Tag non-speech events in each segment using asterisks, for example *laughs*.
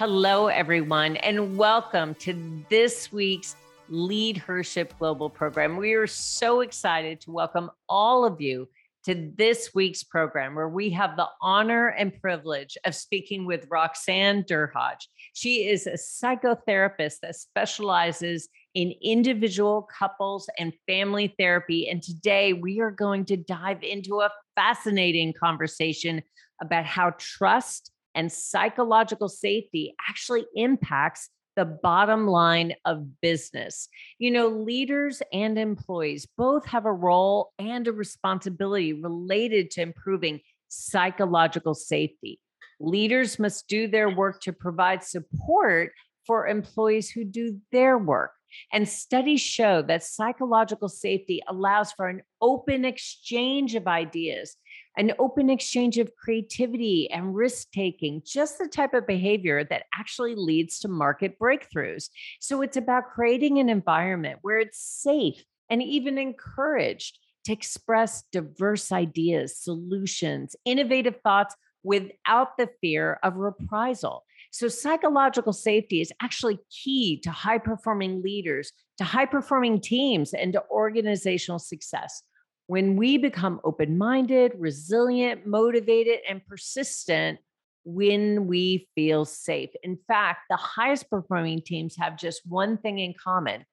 Hello, everyone, and welcome to this week's Leadership Global program. We are so excited to welcome all of you to this week's program, where we have the honor and privilege of speaking with Roxanne Derhodge. She is a psychotherapist that specializes in individual, couples, and family therapy. And today we are going to dive into a fascinating conversation about how trust and psychological safety actually impacts the bottom line of business. You know, leaders and employees both have a role and a responsibility related to improving psychological safety. Leaders must do their work to provide support for employees who do their work. And studies show that psychological safety allows for an open exchange of ideas an open exchange of creativity and risk taking, just the type of behavior that actually leads to market breakthroughs. So it's about creating an environment where it's safe and even encouraged to express diverse ideas, solutions, innovative thoughts without the fear of reprisal. So, psychological safety is actually key to high performing leaders, to high performing teams, and to organizational success. When we become open minded, resilient, motivated, and persistent, when we feel safe. In fact, the highest performing teams have just one thing in common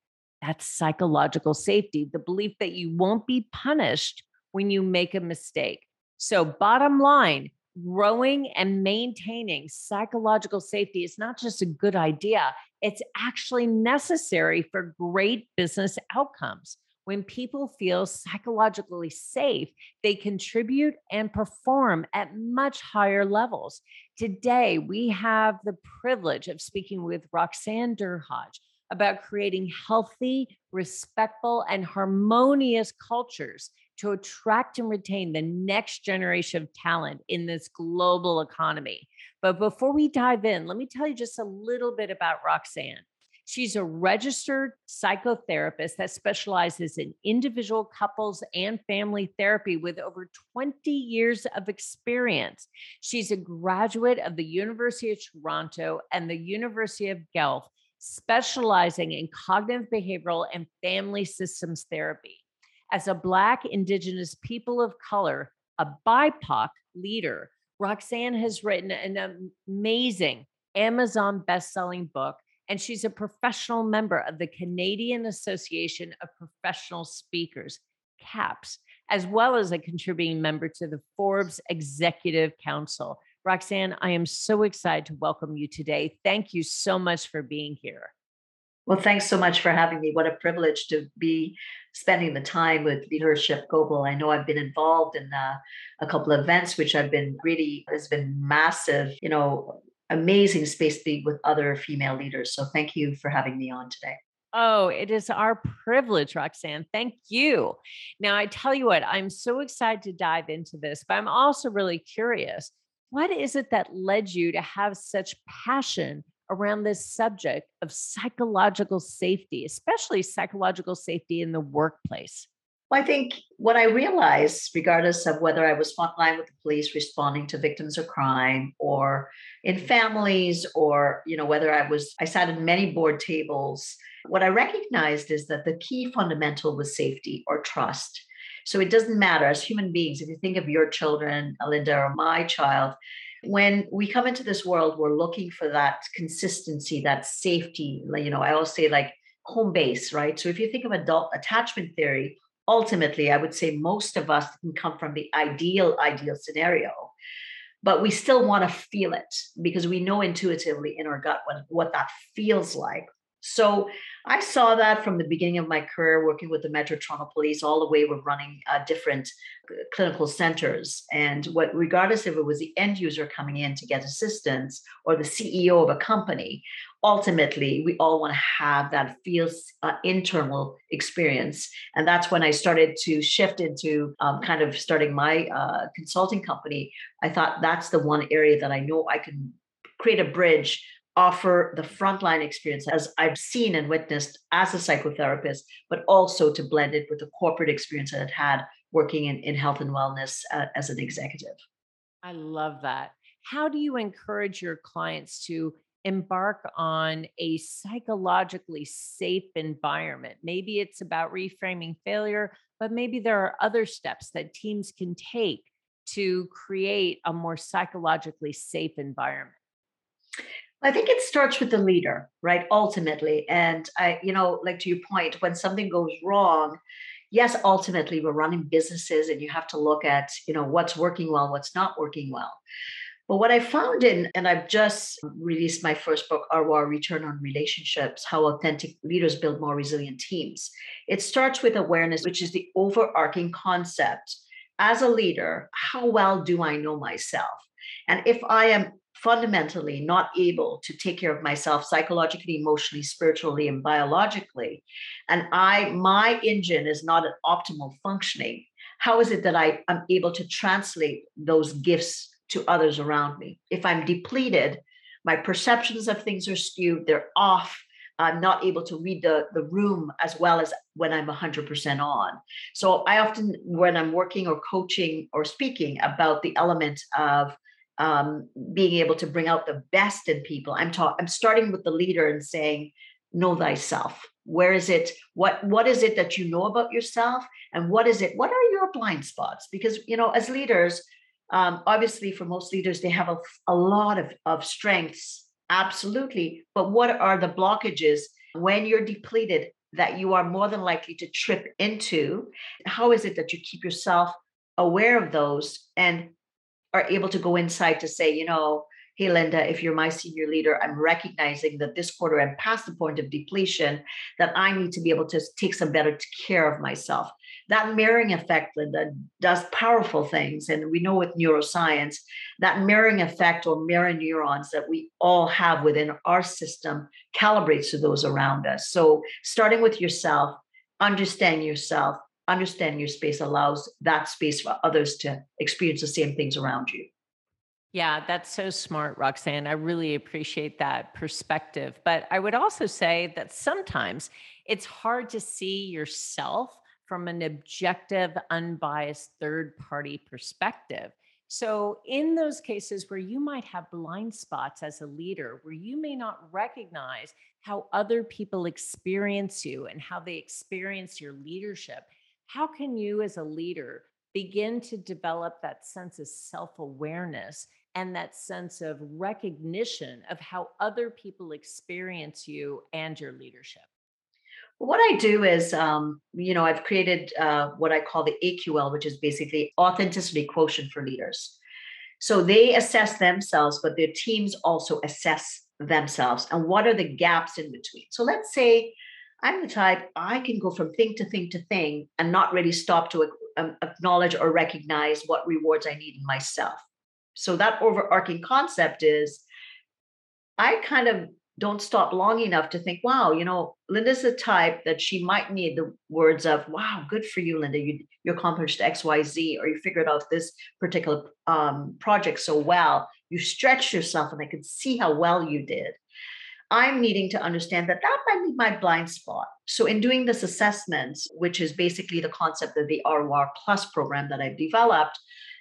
that's psychological safety, the belief that you won't be punished when you make a mistake. So, bottom line, growing and maintaining psychological safety is not just a good idea, it's actually necessary for great business outcomes when people feel psychologically safe, they contribute and perform at much higher levels. Today, we have the privilege of speaking with Roxanne Derhodge about creating healthy, respectful, and harmonious cultures to attract and retain the next generation of talent in this global economy. But before we dive in, let me tell you just a little bit about Roxanne. She's a registered psychotherapist that specializes in individual, couples, and family therapy with over 20 years of experience. She's a graduate of the University of Toronto and the University of Guelph, specializing in cognitive behavioral and family systems therapy. As a Black, Indigenous people of color, a BIPOC leader, Roxanne has written an amazing Amazon best-selling book and she's a professional member of the Canadian Association of Professional Speakers, CAPS, as well as a contributing member to the Forbes Executive Council. Roxanne, I am so excited to welcome you today. Thank you so much for being here. Well, thanks so much for having me. What a privilege to be spending the time with Leadership Global. I know I've been involved in uh, a couple of events, which I've been really has been massive. You know, amazing space to be with other female leaders. So thank you for having me on today. Oh, it is our privilege, Roxanne. Thank you. Now, I tell you what, I'm so excited to dive into this, but I'm also really curious. What is it that led you to have such passion around this subject of psychological safety, especially psychological safety in the workplace? Well, I think what I realized, regardless of whether I was frontline with the police responding to victims of crime or in mm. families or, you know, whether I was, I sat in many board tables, what I recognized is that the key fundamental was safety or trust. So it doesn't matter as human beings, if you think of your children, Linda, or my child, when we come into this world, we're looking for that consistency, that safety. You know, I always say like home base, right? So if you think of adult attachment theory, ultimately, I would say most of us can come from the ideal, ideal scenario, but we still want to feel it because we know intuitively in our gut what, what that feels like. So I saw that from the beginning of my career, working with the Metro Toronto Police, all the way we're running uh, different uh, clinical centers. And what, regardless if it was the end user coming in to get assistance or the CEO of a company, ultimately we all want to have that feels uh, internal experience. And that's when I started to shift into um, kind of starting my uh, consulting company. I thought that's the one area that I know I can create a bridge offer the frontline experience as I've seen and witnessed as a psychotherapist, but also to blend it with the corporate experience that I'd had working in, in health and wellness uh, as an executive. I love that. How do you encourage your clients to embark on a psychologically safe environment? Maybe it's about reframing failure, but maybe there are other steps that teams can take to create a more psychologically safe environment. I think it starts with the leader, right? Ultimately. And I, you know, like to your point, when something goes wrong, yes, ultimately we're running businesses and you have to look at, you know, what's working well, what's not working well. But what I found in, and I've just released my first book, ROR Return on Relationships How Authentic Leaders Build More Resilient Teams. It starts with awareness, which is the overarching concept. As a leader, how well do I know myself? And if I am fundamentally not able to take care of myself psychologically emotionally spiritually and biologically and i my engine is not at optimal functioning how is it that i am able to translate those gifts to others around me if i'm depleted my perceptions of things are skewed they're off i'm not able to read the, the room as well as when i'm 100% on so i often when i'm working or coaching or speaking about the element of um, being able to bring out the best in people. I'm talking. I'm starting with the leader and saying, "Know thyself." Where is it? What What is it that you know about yourself? And what is it? What are your blind spots? Because you know, as leaders, um, obviously, for most leaders, they have a, a lot of of strengths, absolutely. But what are the blockages when you're depleted that you are more than likely to trip into? How is it that you keep yourself aware of those and are able to go inside to say, you know, hey, Linda, if you're my senior leader, I'm recognizing that this quarter I'm past the point of depletion, that I need to be able to take some better care of myself. That mirroring effect, Linda, does powerful things. And we know with neuroscience, that mirroring effect or mirror neurons that we all have within our system calibrates to those around us. So starting with yourself, understand yourself, understanding your space allows that space for others to experience the same things around you. Yeah, that's so smart, Roxanne. I really appreciate that perspective. But I would also say that sometimes it's hard to see yourself from an objective, unbiased third party perspective. So, in those cases where you might have blind spots as a leader, where you may not recognize how other people experience you and how they experience your leadership, how can you as a leader begin to develop that sense of self-awareness and that sense of recognition of how other people experience you and your leadership what I do is, um, you know, I've created uh, what I call the AQL, which is basically authenticity quotient for leaders. So they assess themselves, but their teams also assess themselves and what are the gaps in between. So let's say I'm the type I can go from thing to thing to thing and not really stop to um, acknowledge or recognize what rewards I need in myself. So that overarching concept is I kind of don't stop long enough to think, wow, you know, Linda's the type that she might need the words of, wow, good for you, Linda. You, you accomplished X, Y, Z, or you figured out this particular um, project so well. You stretched yourself, and I could see how well you did. I'm needing to understand that that might be my blind spot. So, in doing this assessment, which is basically the concept of the ROR Plus program that I've developed,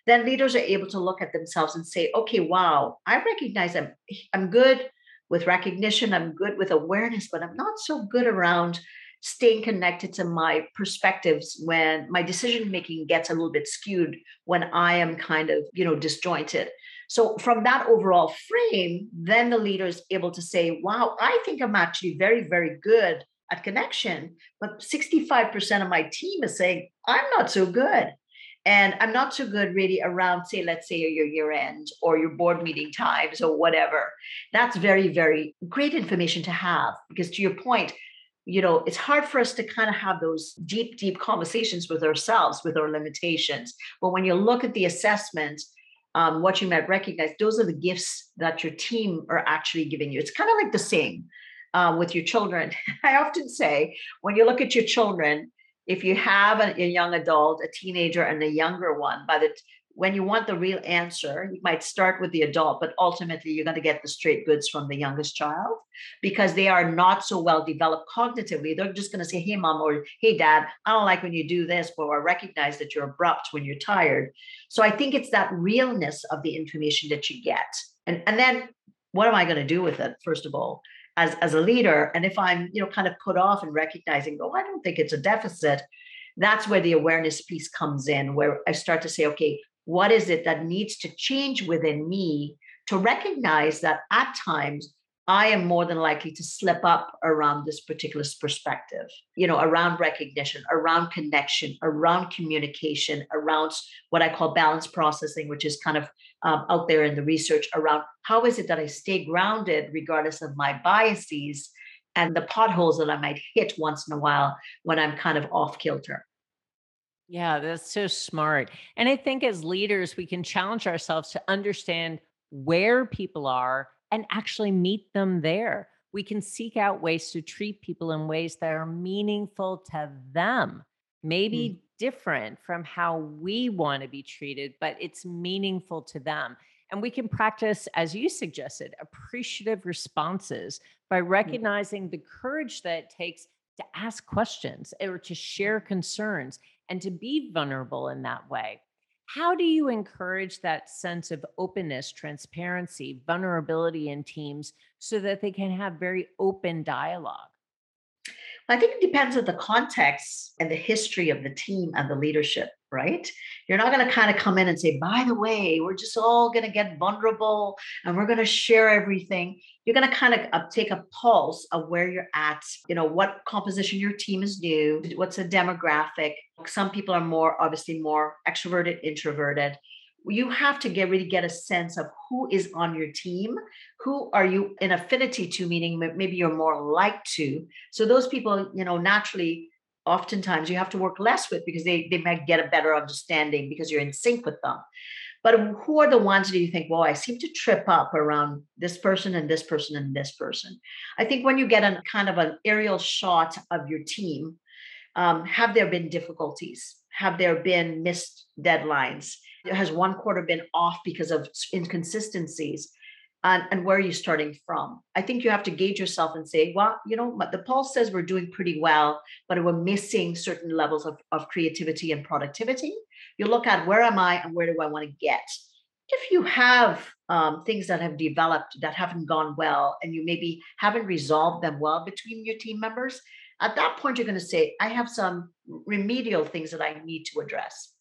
then leaders are able to look at themselves and say, okay, wow, I recognize I'm, I'm good with recognition, I'm good with awareness, but I'm not so good around staying connected to my perspectives when my decision making gets a little bit skewed when I am kind of, you know, disjointed. So from that overall frame, then the leader is able to say, wow, I think I'm actually very, very good at connection. But 65% of my team is saying, I'm not so good. And I'm not so good really around, say, let's say your year end or your board meeting times or whatever. That's very, very great information to have because to your point, you know, it's hard for us to kind of have those deep, deep conversations with ourselves, with our limitations. But when you look at the assessment, um, what you might recognize, those are the gifts that your team are actually giving you. It's kind of like the same um, with your children. *laughs* I often say, when you look at your children, if you have a, a, young adult, a teenager, and a younger one, by the when you want the real answer, you might start with the adult, but ultimately you're going to get the straight goods from the youngest child because they are not so well developed cognitively. They're just going to say, "Hey, mom," or "Hey, dad, I don't like when you do this," or "I recognize that you're abrupt when you're tired." So I think it's that realness of the information that you get, and and then what am I going to do with it? First of all, as as a leader and if i'm you know kind of put off and recognizing oh i don't think it's a deficit that's where the awareness piece comes in where i start to say okay what is it that needs to change within me to recognize that at times I am more than likely to slip up around this particular perspective, you know, around recognition, around connection, around communication, around what I call balance processing, which is kind of um, out there in the research around how is it that I stay grounded regardless of my biases and the potholes that I might hit once in a while when I'm kind of off kilter. Yeah, that's so smart. And I think as leaders, we can challenge ourselves to understand where people are and actually meet them there. We can seek out ways to treat people in ways that are meaningful to them, maybe mm. different from how we want to be treated, but it's meaningful to them. And we can practice, as you suggested, appreciative responses by mm. recognizing mm. the courage that it takes to ask questions or to share concerns and to be vulnerable in that way. How do you encourage that sense of openness, transparency, vulnerability in teams so that they can have very open dialogue? I think it depends on the context and the history of the team and the leadership, right? You're not going to kind of come in and say, by the way, we're just all going to get vulnerable and we're going to share everything. You're going to kind of uh, take a pulse of where you're at, you know, what composition your team is new, what's a demographic. Some people are more, obviously, more extroverted, introverted you have to get really get a sense of who is on your team who are you in affinity to meaning maybe you're more like to. So those people you know naturally oftentimes you have to work less with because they they might get a better understanding because you're in sync with them. But who are the ones that you think well i seem to trip up around this person and this person and this person. I think when you get a kind of an aerial shot of your team um, have there been difficulties have there been missed deadlines has one quarter been off because of inconsistencies? And, and where are you starting from? I think you have to gauge yourself and say, well, you know, the pulse says we're doing pretty well, but we're missing certain levels of, of creativity and productivity. You look at where am I and where do I want to get? If you have um, things that have developed that haven't gone well and you maybe haven't resolved them well between your team members, at that point, you're going to say, I have some remedial things that I need to address.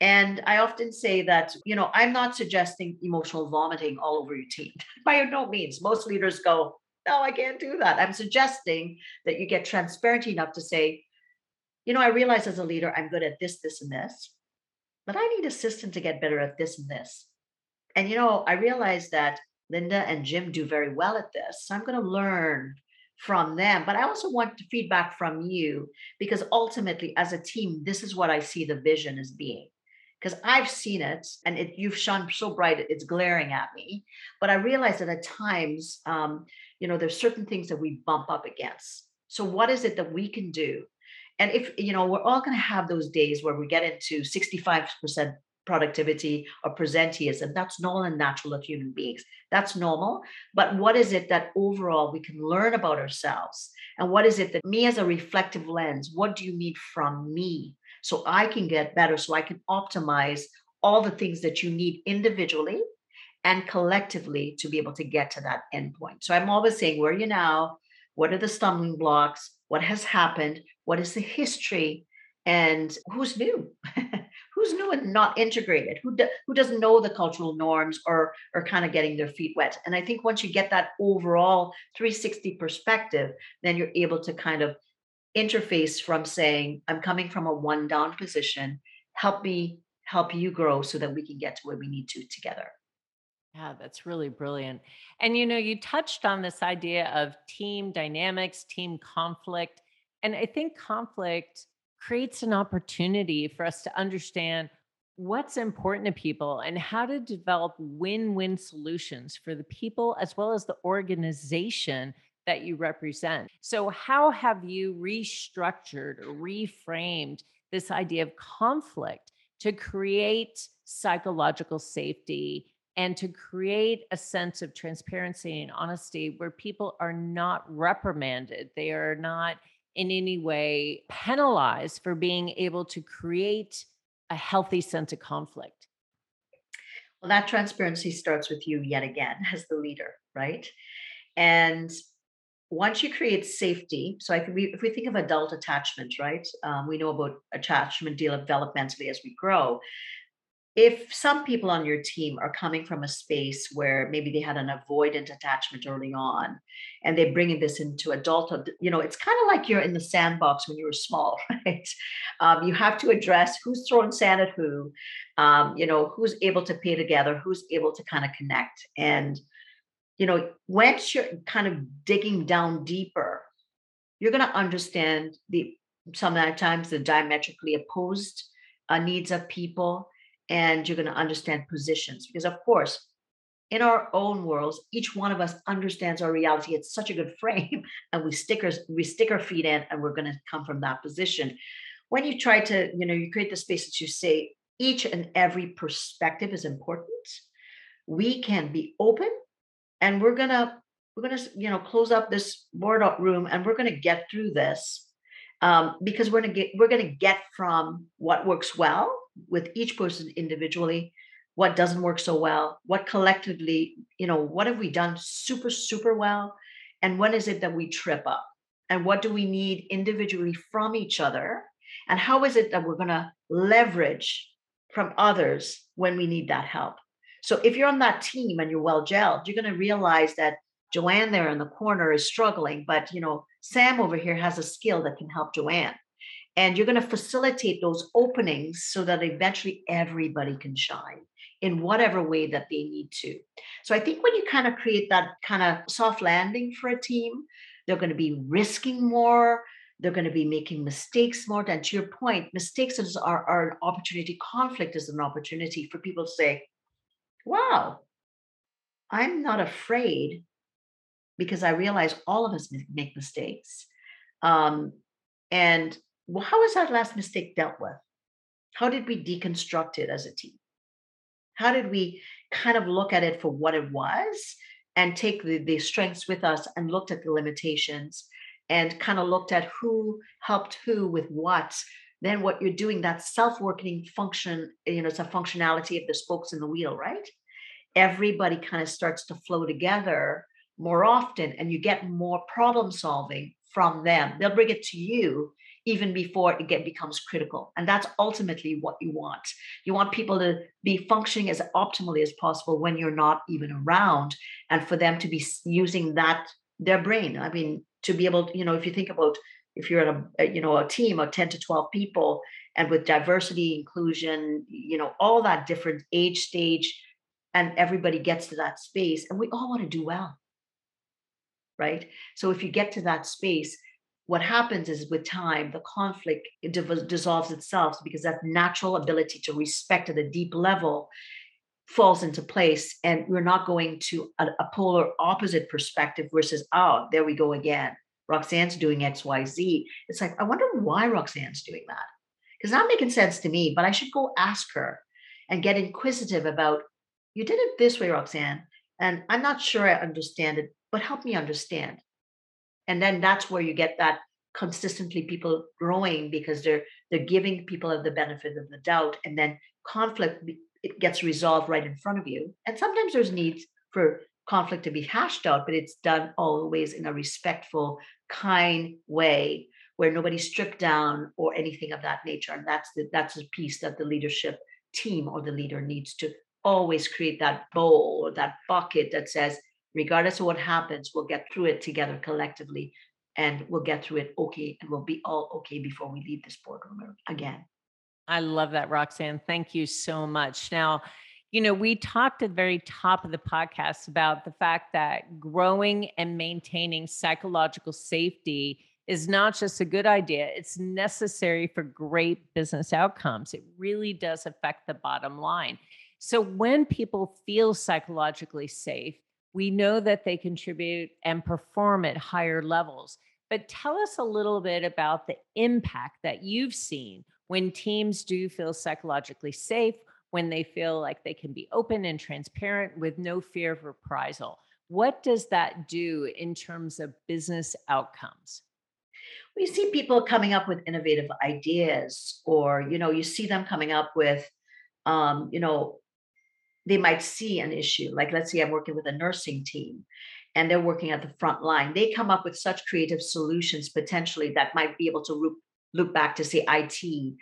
And I often say that, you know, I'm not suggesting emotional vomiting all over your team *laughs* by no means. Most leaders go, no, I can't do that. I'm suggesting that you get transparent enough to say, you know, I realize as a leader, I'm good at this, this, and this, but I need assistance to get better at this and this. And, you know, I realize that Linda and Jim do very well at this. So I'm going to learn from them. But I also want feedback from you because ultimately, as a team, this is what I see the vision as being because I've seen it and it, you've shone so bright, it's glaring at me. But I realize that at times, um, you know, there's certain things that we bump up against. So what is it that we can do? And if, you know, we're all going to have those days where we get into 65% productivity or presenteeism. That's normal and natural of human beings. That's normal. But what is it that overall we can learn about ourselves? And what is it that me as a reflective lens, what do you need from me so I can get better, so I can optimize all the things that you need individually and collectively to be able to get to that endpoint. So I'm always saying, where are you now? What are the stumbling blocks? What has happened? What is the history? And who's new? *laughs* who's new and not integrated? Who do, who doesn't know the cultural norms or are kind of getting their feet wet? And I think once you get that overall 360 perspective, then you're able to kind of interface from saying, I'm coming from a one down position, help me help you grow so that we can get to where we need to together. Yeah, that's really brilliant. And you know, you touched on this idea of team dynamics, team conflict. And I think conflict creates an opportunity for us to understand what's important to people and how to develop win win solutions for the people as well as the organization that you represent. So, how have you restructured or reframed this idea of conflict to create psychological safety and to create a sense of transparency and honesty where people are not reprimanded? They are not in any way penalized for being able to create a healthy sense of conflict? Well, that transparency starts with you yet again *laughs* as the leader, right? And once you create safety, so if we, if we think of adult attachment, right? Um, we know about attachment developmentally as we grow if some people on your team are coming from a space where maybe they had an avoidant attachment early on and they're bringing this into adulthood you know it's kind of like you're in the sandbox when you were small *laughs* right? Um, you have to address who's throwing sand at who um, you know who's able to pay together who's able to kind of connect. And you know once you're kind of digging down deeper you're going to understand the sometimes the diametrically opposed uh, needs of people and you're going to understand positions because of course in our own worlds each one of us understands our reality it's such a good *laughs* frame and we stick our we stick our feet in and we're going to come from that position. When you try to you know you create the space you say each and every perspective is important we can be open and we're going to we're to you know close up this board room and we're going to get through this um, because we're to get we're going to get from what works well with each person individually what doesn't work so well what collectively you know what have we done super super well and when is it that we trip up? And what do we need individually from each other? And how is it that we're going to leverage from others when we need that help? So if you're on that team and you're well gelled you're going to realize that joanne there in the corner is struggling but you know sam over here has a skill that can help joanne and you're going to facilitate those openings so that eventually everybody can shine in whatever way that they need to. So I think when you kind of create that kind of soft landing for a team, they're going to be risking more. They're going to be making mistakes more. And to your point, mistakes are, are an opportunity. Conflict is an opportunity for people to say, wow, I'm not afraid because I realize all of us make mistakes. Um, and how was that last mistake dealt with? How did we deconstruct it as a team? How did we kind of look at it for what it was and take the, the strengths with us and looked at the limitations and kind of looked at who helped who with what? Then what you're doing, that self-working function, you know, it's a functionality of the spokes in the wheel, right? Everybody kind of starts to flow together more often and you get more problem solving from them. They'll bring it to you even before it get, becomes critical. And that's ultimately what you want. You want people to be functioning as optimally as possible when you're not even around, and for them to be using that their brain. I mean, to be able, to, you know, if you think about if you're in a you know a team of 10 to 12 people and with diversity inclusion you know all that different age stage and everybody gets to that space and we all want to do well right so if you get to that space what happens is with time the conflict it dissolves itself because that natural ability to respect at a deep level falls into place and we're not going to a, a polar opposite perspective versus oh there we go again. Roxanne's doing xyz it's like i wonder why roxanne's doing that. Because not making sense to me but i should go ask her and get inquisitive about you did it this way roxanne and i'm not sure i understand it but help me understand and then that's where you get that consistently people growing because they're they're giving people the benefit of the doubt and then conflict it gets resolved right in front of you. And sometimes there's needs for conflict to be hashed out but it's done always in a respectful kind way where nobody's stripped down or anything of that nature. And that's the that's a piece that the leadership team or the leader needs to always create that bowl or that bucket that says regardless of what happens, we'll get through it together collectively and we'll get through it okay and we'll be all okay before we leave this boardroom again. I love that, Roxanne. Thank you so much. Now, you know, we talked at the very top of the podcast about the fact that growing and maintaining psychological safety is not just a good idea, it's necessary for great business outcomes. It really does affect the bottom line. So, when people feel psychologically safe, we know that they contribute and perform at higher levels. But tell us a little bit about the impact that you've seen when teams do feel psychologically safe, when they feel like they can be open and transparent with no fear of reprisal. What does that do in terms of business outcomes? We see people coming up with innovative ideas, or you know, you see them coming up with, um, you know, they might see an issue. Like, let's say I'm working with a nursing team, and they're working at the front line. They come up with such creative solutions potentially that might be able to loop, loop back to say IT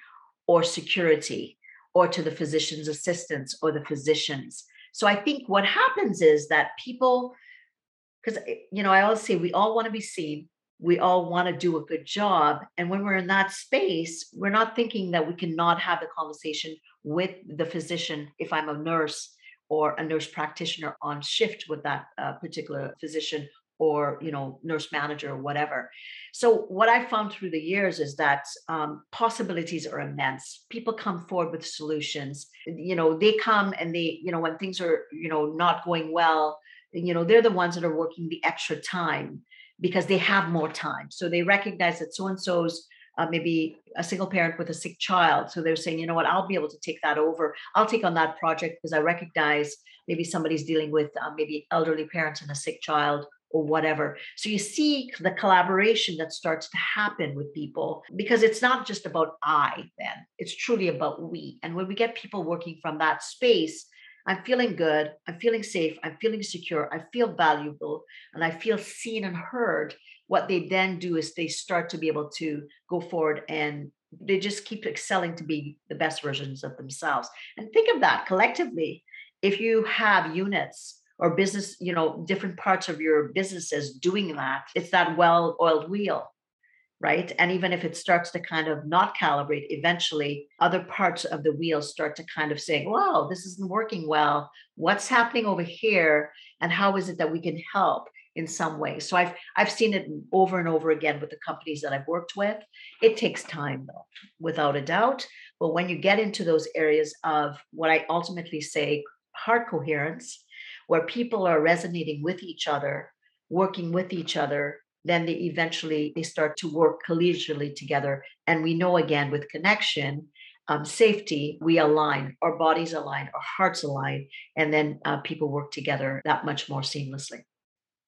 or security or to the physician's assistants or the physicians. So I think what happens is that people, because eh, you know, I always say we all want to be seen, we all want to do a good job. And when we're in that space, we're not thinking that we cannot have the conversation with the physician if I'm a nurse or a nurse practitioner on shift with that uh, particular physician or you know nurse manager or whatever. So what i found through the years is that um, possibilities are immense. People come forward with solutions. You know they come and they you know when things are you know not going well you know they're the ones that are working the extra time because they have more time. So they recognize that so and so's uh, maybe a single parent with a sick child. So they're saying, you know what, I'll be able to take that over. I'll take on that project because I recognize maybe somebody's dealing with uh, maybe elderly parents and a sick child or whatever. So you see the collaboration that starts to happen with people because it's not just about I then, it's truly about we. And when we get people working from that space, I'm feeling good, I'm feeling safe, I'm feeling secure, I feel valuable, and I feel seen and heard. What they then do is they start to be able to go forward and they just keep excelling to be the best versions of themselves. And think of that collectively. If you have units or business, you know, different parts of your businesses doing that, it's that well oiled wheel right? And even if it starts to kind of not calibrate, eventually other parts of the wheel start to kind of say, wow, this isn't working well. What's happening over here? And how is it that we can help? In some way. So I've I've seen it over and over again with the companies that I've worked with. It takes time though, without a doubt. But when you get into those areas of what I ultimately say heart coherence, where people are resonating with each other, working with each other, then they eventually they start to work collegially together and we know again with connection um, safety we align our bodies align our hearts align and then uh, people work together that much more seamlessly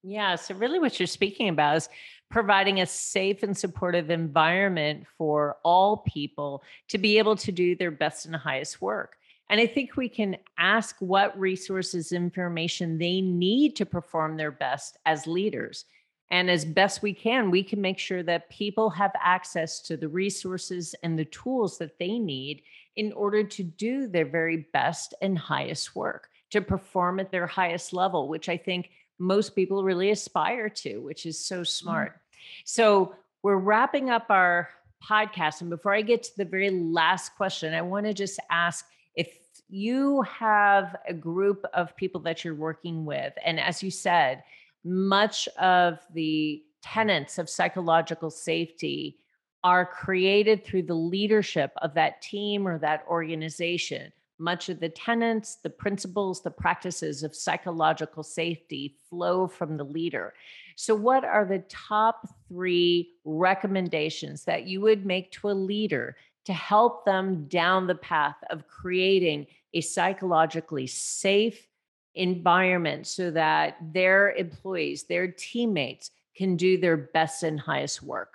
yeah so really what you're speaking about is providing a safe and supportive environment for all people to be able to do their best and highest work and I think we can ask what resources, information they need to perform their best as leaders. And as best we can, we can make sure that people have access to the resources and the tools that they need in order to do their very best and highest work, to perform at their highest level, which I think most people really aspire to, which is so mm-hmm. smart. Mm. So we're wrapping up our podcast. And before I get to the very last question, I want to just ask if you have a group of people that you're working with, and as you said, much of the tenets of psychological safety are created through the leadership of that team or that organization. Much of the tenets, the principles, the practices of psychological safety flow from the leader. So, what are the top three recommendations that you would make to a leader to help them down the path of creating a psychologically safe environment so that their employees, their teammates can do their best and highest work?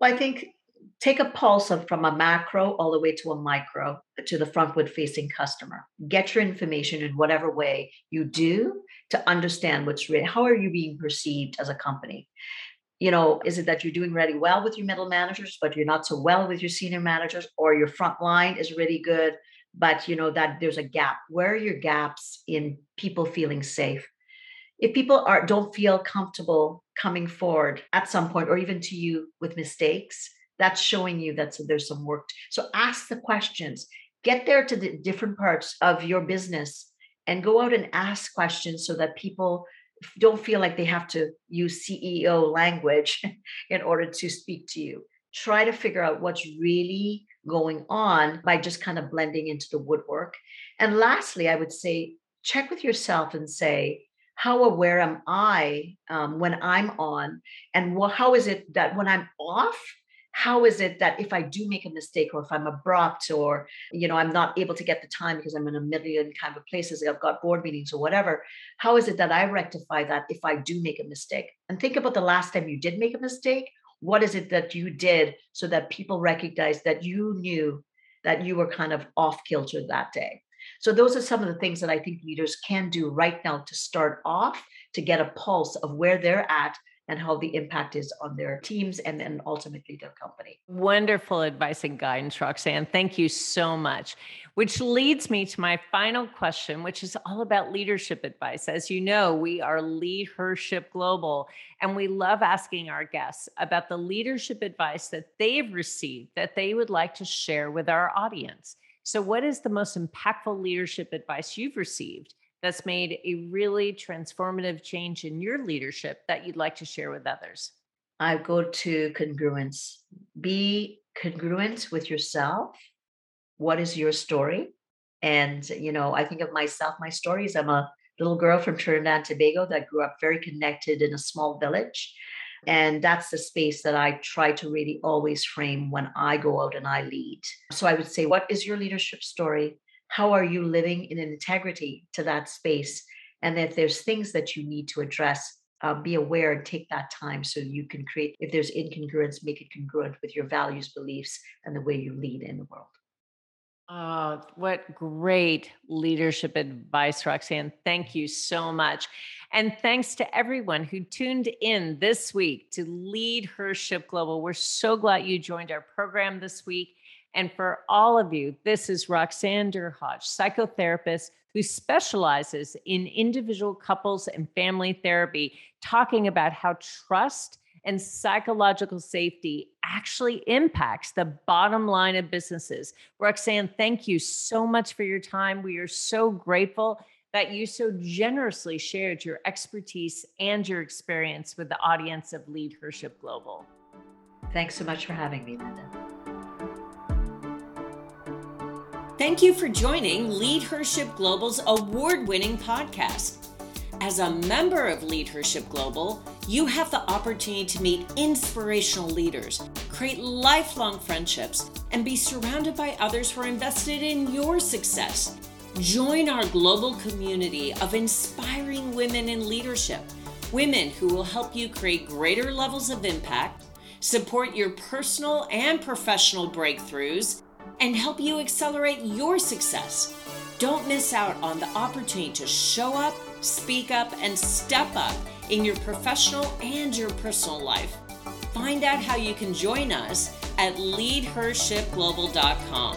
Well, I think take a pulse of from a macro all the way to a micro to the frontward facing customer. Get your information in whatever way you do to understand what's real. How are you being perceived as a company? You know, is it that you're doing really well with your middle managers, but you're not so well with your senior managers, or your front line is really good, but you know that there's a gap where are your gaps in people feeling safe if people are don't feel comfortable coming forward at some point or even to you with mistakes that's showing you that there's some work. So ask the questions. Get there to the different parts of your business and go out and ask questions so that people don't feel like they have to use CEO language *laughs* in order to speak to you. Try to figure out what's really going on by just kind of blending into the woodwork. And lastly, I would say check with yourself and say, how aware am I um, when I'm on? And well, how is it that when I'm off, how is it that if I do make a mistake or if I'm abrupt or, you know, I'm not able to get the time because I'm in a million kind of places, I've got board meetings or whatever, how is it that I rectify that if I do make a mistake? And think about the last time you did make a mistake. What is it that you did so that people recognize that you knew that you were kind of off kilter that day? So those are some of the things that I think leaders can do right now to start off to get a pulse of where they're at and how the impact is on their teams and then ultimately their company. Wonderful advice and guidance, Roxanne. Thank you so much. Which leads me to my final question, which is all about leadership advice. As you know, we are Leadership Global, and we love asking our guests about the leadership advice that they've received that they would like to share with our audience. So, what is the most impactful leadership advice you've received? That's made a really transformative change in your leadership that you'd like to share with others? I go to congruence. Be congruent with yourself. What is your story? And, you know, I think of myself, my stories. I'm a little girl from Trinidad and Tobago that grew up very connected in a small village. And that's the space that I try to really always frame when I go out and I lead. So I would say, what is your leadership story? How are you living in integrity to that space and if there's things that you need to address uh, be aware and take that time so you can create if there's incongruence make it congruent with your values beliefs and the way you lead in the world Oh, what great leadership advice, Roxanne. Thank you so much. And thanks to everyone who tuned in this week to Lead Hership Global. We're so glad you joined our program this week. And for all of you, this is Roxanne Derhodge, psychotherapist who specializes in individual couples and family therapy, talking about how trust and psychological safety actually impacts the bottom line of businesses. Roxanne, thank you so much for your time. We are so grateful that you so generously shared your expertise and your experience with the audience of Lead Hership Global. Thanks so much for having me, Linda. Thank you for joining Lead Hership Global's award winning podcast. As a member of Lead Hership Global, you have the opportunity to meet inspirational leaders, create lifelong friendships, and be surrounded by others who are invested in your success. Join our global community of inspiring women in leadership, women who will help you create greater levels of impact, support your personal and professional breakthroughs and help you accelerate your success. Don't miss out on the opportunity to show up, speak up, and step up in your professional and your personal life. Find out how you can join us at leadhershipglobal.com.